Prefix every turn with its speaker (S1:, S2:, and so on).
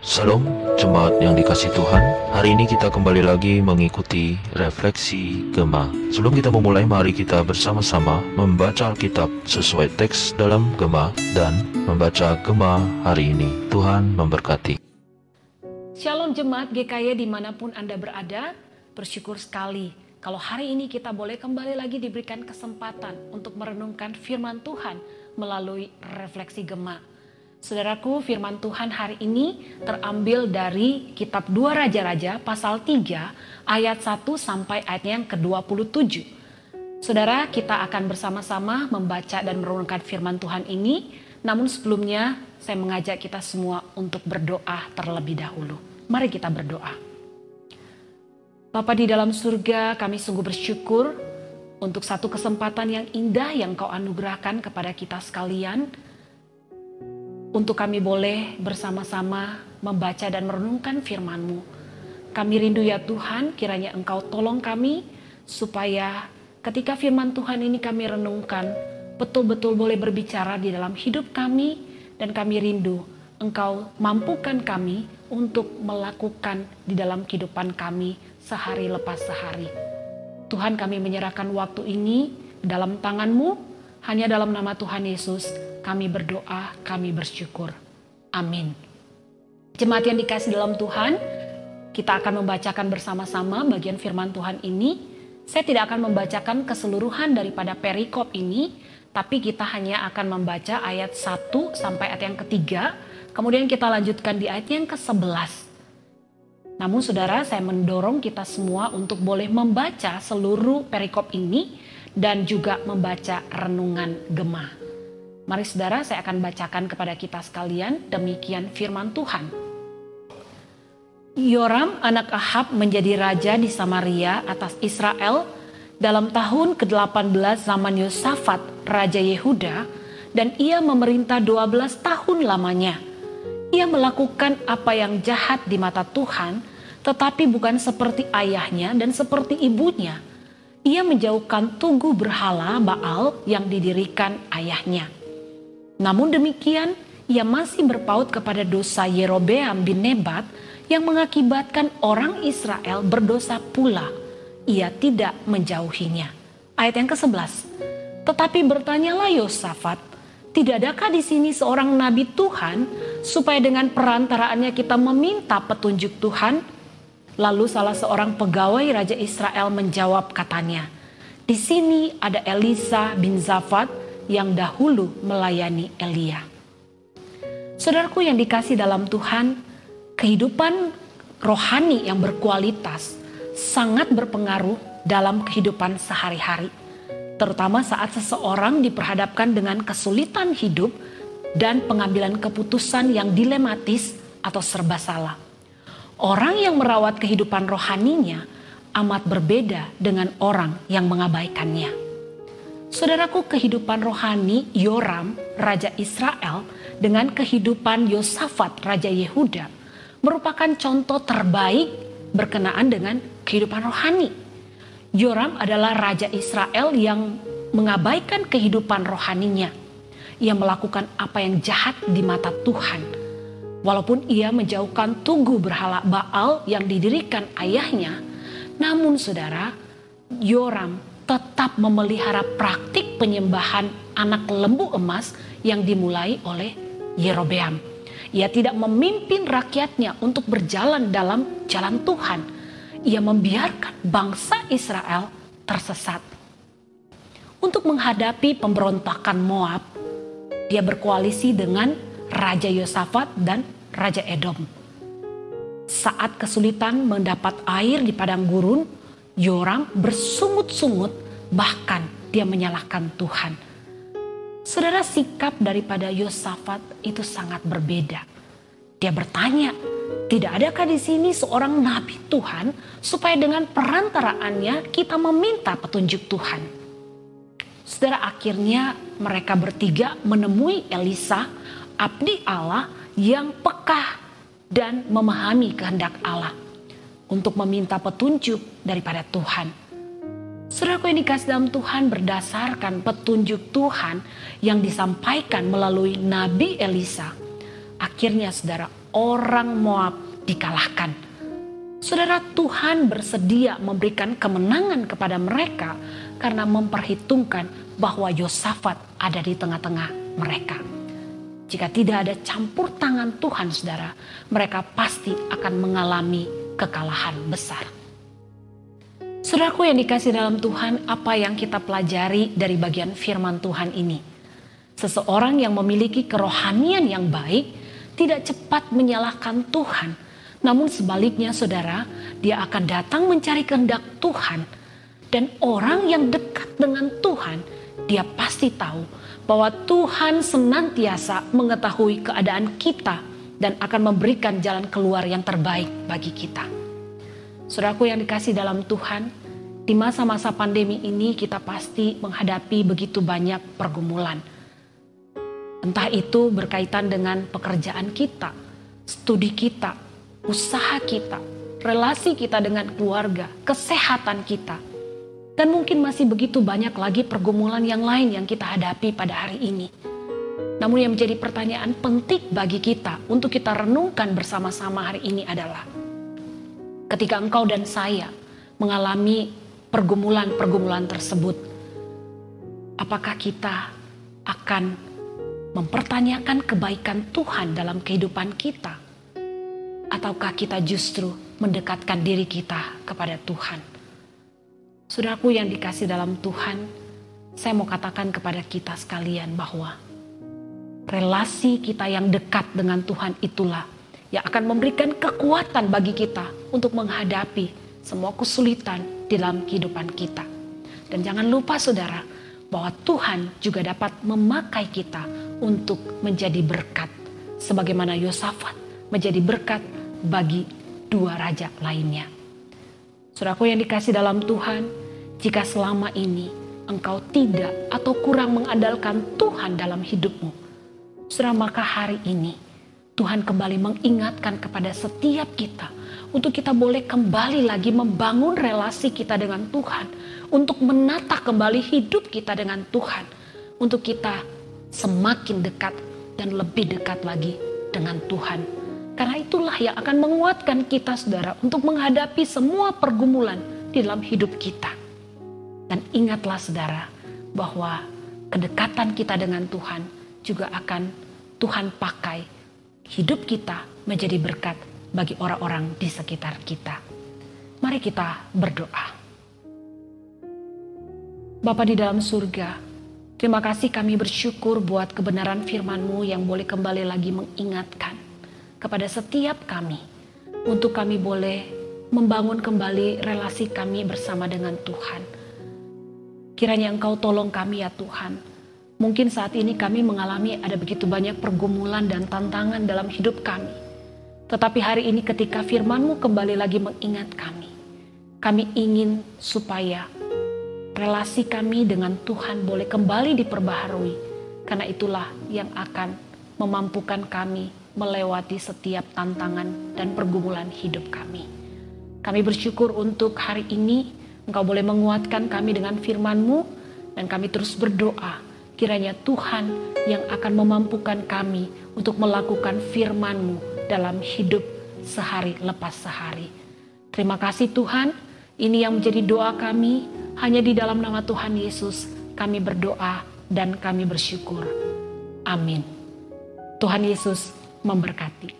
S1: Salam jemaat yang dikasih Tuhan. Hari ini kita kembali lagi mengikuti refleksi Gema Sebelum kita memulai mari kita bersama-sama membaca Alkitab sesuai teks dalam Gema Dan membaca Gema hari ini. Tuhan memberkati.
S2: Shalom jemaat GKY di mana pun Anda berada. Bersyukur sekali kalau hari ini kita boleh kembali lagi diberikan kesempatan untuk merenungkan firman Tuhan melalui refleksi Gema Saudaraku, firman Tuhan hari ini terambil dari kitab 2 Raja-Raja pasal 3 ayat 1 sampai ayat yang ke-27. Saudara, kita akan bersama-sama membaca dan merenungkan firman Tuhan ini. Namun sebelumnya saya mengajak kita semua untuk berdoa terlebih dahulu. Mari kita berdoa. Bapa di dalam surga, kami sungguh bersyukur untuk satu kesempatan yang indah yang kau anugerahkan kepada kita sekalian untuk kami boleh bersama-sama membaca dan merenungkan firman-Mu. Kami rindu ya Tuhan, kiranya Engkau tolong kami supaya ketika firman Tuhan ini kami renungkan, betul-betul boleh berbicara di dalam hidup kami dan kami rindu Engkau mampukan kami untuk melakukan di dalam kehidupan kami sehari lepas sehari. Tuhan kami menyerahkan waktu ini dalam tangan-Mu, hanya dalam nama Tuhan Yesus kami berdoa, kami bersyukur. Amin. Jemaat yang dikasih dalam Tuhan, kita akan membacakan bersama-sama bagian firman Tuhan ini. Saya tidak akan membacakan keseluruhan daripada perikop ini, tapi kita hanya akan membaca ayat 1 sampai ayat yang ketiga, kemudian kita lanjutkan di ayat yang ke-11. Namun saudara, saya mendorong kita semua untuk boleh membaca seluruh perikop ini dan juga membaca renungan gemah. Mari saudara saya akan bacakan kepada kita sekalian demikian firman Tuhan. Yoram anak Ahab menjadi raja di Samaria atas Israel dalam tahun ke-18 zaman Yosafat Raja Yehuda dan ia memerintah 12 tahun lamanya. Ia melakukan apa yang jahat di mata Tuhan tetapi bukan seperti ayahnya dan seperti ibunya. Ia menjauhkan tugu berhala Baal yang didirikan ayahnya. Namun demikian, ia masih berpaut kepada dosa Yerobeam bin Nebat yang mengakibatkan orang Israel berdosa pula. Ia tidak menjauhinya. Ayat yang ke-11. Tetapi bertanyalah Yosafat, tidak adakah di sini seorang nabi Tuhan supaya dengan perantaraannya kita meminta petunjuk Tuhan? Lalu salah seorang pegawai Raja Israel menjawab katanya, di sini ada Elisa bin Zafat yang dahulu melayani Elia. Saudaraku yang dikasih dalam Tuhan, kehidupan rohani yang berkualitas sangat berpengaruh dalam kehidupan sehari-hari, terutama saat seseorang diperhadapkan dengan kesulitan hidup dan pengambilan keputusan yang dilematis atau serba salah. Orang yang merawat kehidupan rohaninya amat berbeda dengan orang yang mengabaikannya. Saudaraku kehidupan rohani Yoram, Raja Israel, dengan kehidupan Yosafat, Raja Yehuda, merupakan contoh terbaik berkenaan dengan kehidupan rohani. Yoram adalah Raja Israel yang mengabaikan kehidupan rohaninya. Ia melakukan apa yang jahat di mata Tuhan. Walaupun ia menjauhkan tugu berhala Baal yang didirikan ayahnya, namun saudara, Yoram tetap memelihara praktik penyembahan anak lembu emas yang dimulai oleh Yerobeam. Ia tidak memimpin rakyatnya untuk berjalan dalam jalan Tuhan. Ia membiarkan bangsa Israel tersesat. Untuk menghadapi pemberontakan Moab, dia berkoalisi dengan Raja Yosafat dan Raja Edom. Saat kesulitan mendapat air di padang gurun, Yoram bersungut-sungut bahkan dia menyalahkan Tuhan. Saudara sikap daripada Yosafat itu sangat berbeda. Dia bertanya, tidak adakah di sini seorang nabi Tuhan supaya dengan perantaraannya kita meminta petunjuk Tuhan? Saudara akhirnya mereka bertiga menemui Elisa, abdi Allah yang peka dan memahami kehendak Allah untuk meminta petunjuk daripada Tuhan. Saudaraku yang dikasih dalam Tuhan berdasarkan petunjuk Tuhan yang disampaikan melalui Nabi Elisa. Akhirnya saudara, orang Moab dikalahkan. Saudara Tuhan bersedia memberikan kemenangan kepada mereka karena memperhitungkan bahwa Yosafat ada di tengah-tengah mereka. Jika tidak ada campur tangan Tuhan saudara, mereka pasti akan mengalami kekalahan besar. Saudaraku yang dikasih dalam Tuhan, apa yang kita pelajari dari bagian firman Tuhan ini? Seseorang yang memiliki kerohanian yang baik tidak cepat menyalahkan Tuhan, namun sebaliknya saudara, dia akan datang mencari kehendak Tuhan. Dan orang yang dekat dengan Tuhan, dia pasti tahu bahwa Tuhan senantiasa mengetahui keadaan kita dan akan memberikan jalan keluar yang terbaik bagi kita. Saudaraku yang dikasih dalam Tuhan, di masa-masa pandemi ini kita pasti menghadapi begitu banyak pergumulan. Entah itu berkaitan dengan pekerjaan kita, studi kita, usaha kita, relasi kita dengan keluarga, kesehatan kita. Dan mungkin masih begitu banyak lagi pergumulan yang lain yang kita hadapi pada hari ini. Namun yang menjadi pertanyaan penting bagi kita untuk kita renungkan bersama-sama hari ini adalah ketika engkau dan saya mengalami pergumulan-pergumulan tersebut, apakah kita akan mempertanyakan kebaikan Tuhan dalam kehidupan kita? ataukah kita justru mendekatkan diri kita kepada Tuhan? Saudaraku yang dikasih dalam Tuhan, saya mau katakan kepada kita sekalian bahwa relasi kita yang dekat dengan Tuhan itulah yang akan memberikan kekuatan bagi kita untuk menghadapi semua kesulitan di dalam kehidupan kita. Dan jangan lupa saudara, bahwa Tuhan juga dapat memakai kita untuk menjadi berkat. Sebagaimana Yosafat menjadi berkat bagi dua raja lainnya. Saudaraku yang dikasih dalam Tuhan, jika selama ini engkau tidak atau kurang mengandalkan Tuhan dalam hidupmu, saudara maka hari ini Tuhan kembali mengingatkan kepada setiap kita untuk kita boleh kembali lagi membangun relasi kita dengan Tuhan, untuk menata kembali hidup kita dengan Tuhan, untuk kita semakin dekat dan lebih dekat lagi dengan Tuhan karena itulah yang akan menguatkan kita saudara untuk menghadapi semua pergumulan di dalam hidup kita. Dan ingatlah saudara bahwa kedekatan kita dengan Tuhan juga akan Tuhan pakai hidup kita menjadi berkat bagi orang-orang di sekitar kita. Mari kita berdoa. Bapa di dalam surga, terima kasih kami bersyukur buat kebenaran firman-Mu yang boleh kembali lagi mengingatkan kepada setiap kami untuk kami boleh membangun kembali relasi kami bersama dengan Tuhan. Kiranya Engkau tolong kami ya Tuhan. Mungkin saat ini kami mengalami ada begitu banyak pergumulan dan tantangan dalam hidup kami. Tetapi hari ini ketika firman-Mu kembali lagi mengingat kami, kami ingin supaya relasi kami dengan Tuhan boleh kembali diperbaharui. Karena itulah yang akan memampukan kami melewati setiap tantangan dan pergumulan hidup kami. Kami bersyukur untuk hari ini Engkau boleh menguatkan kami dengan firman-Mu dan kami terus berdoa kiranya Tuhan yang akan memampukan kami untuk melakukan firman-Mu dalam hidup sehari lepas sehari. Terima kasih Tuhan, ini yang menjadi doa kami, hanya di dalam nama Tuhan Yesus kami berdoa dan kami bersyukur. Amin. Tuhan Yesus memberkati.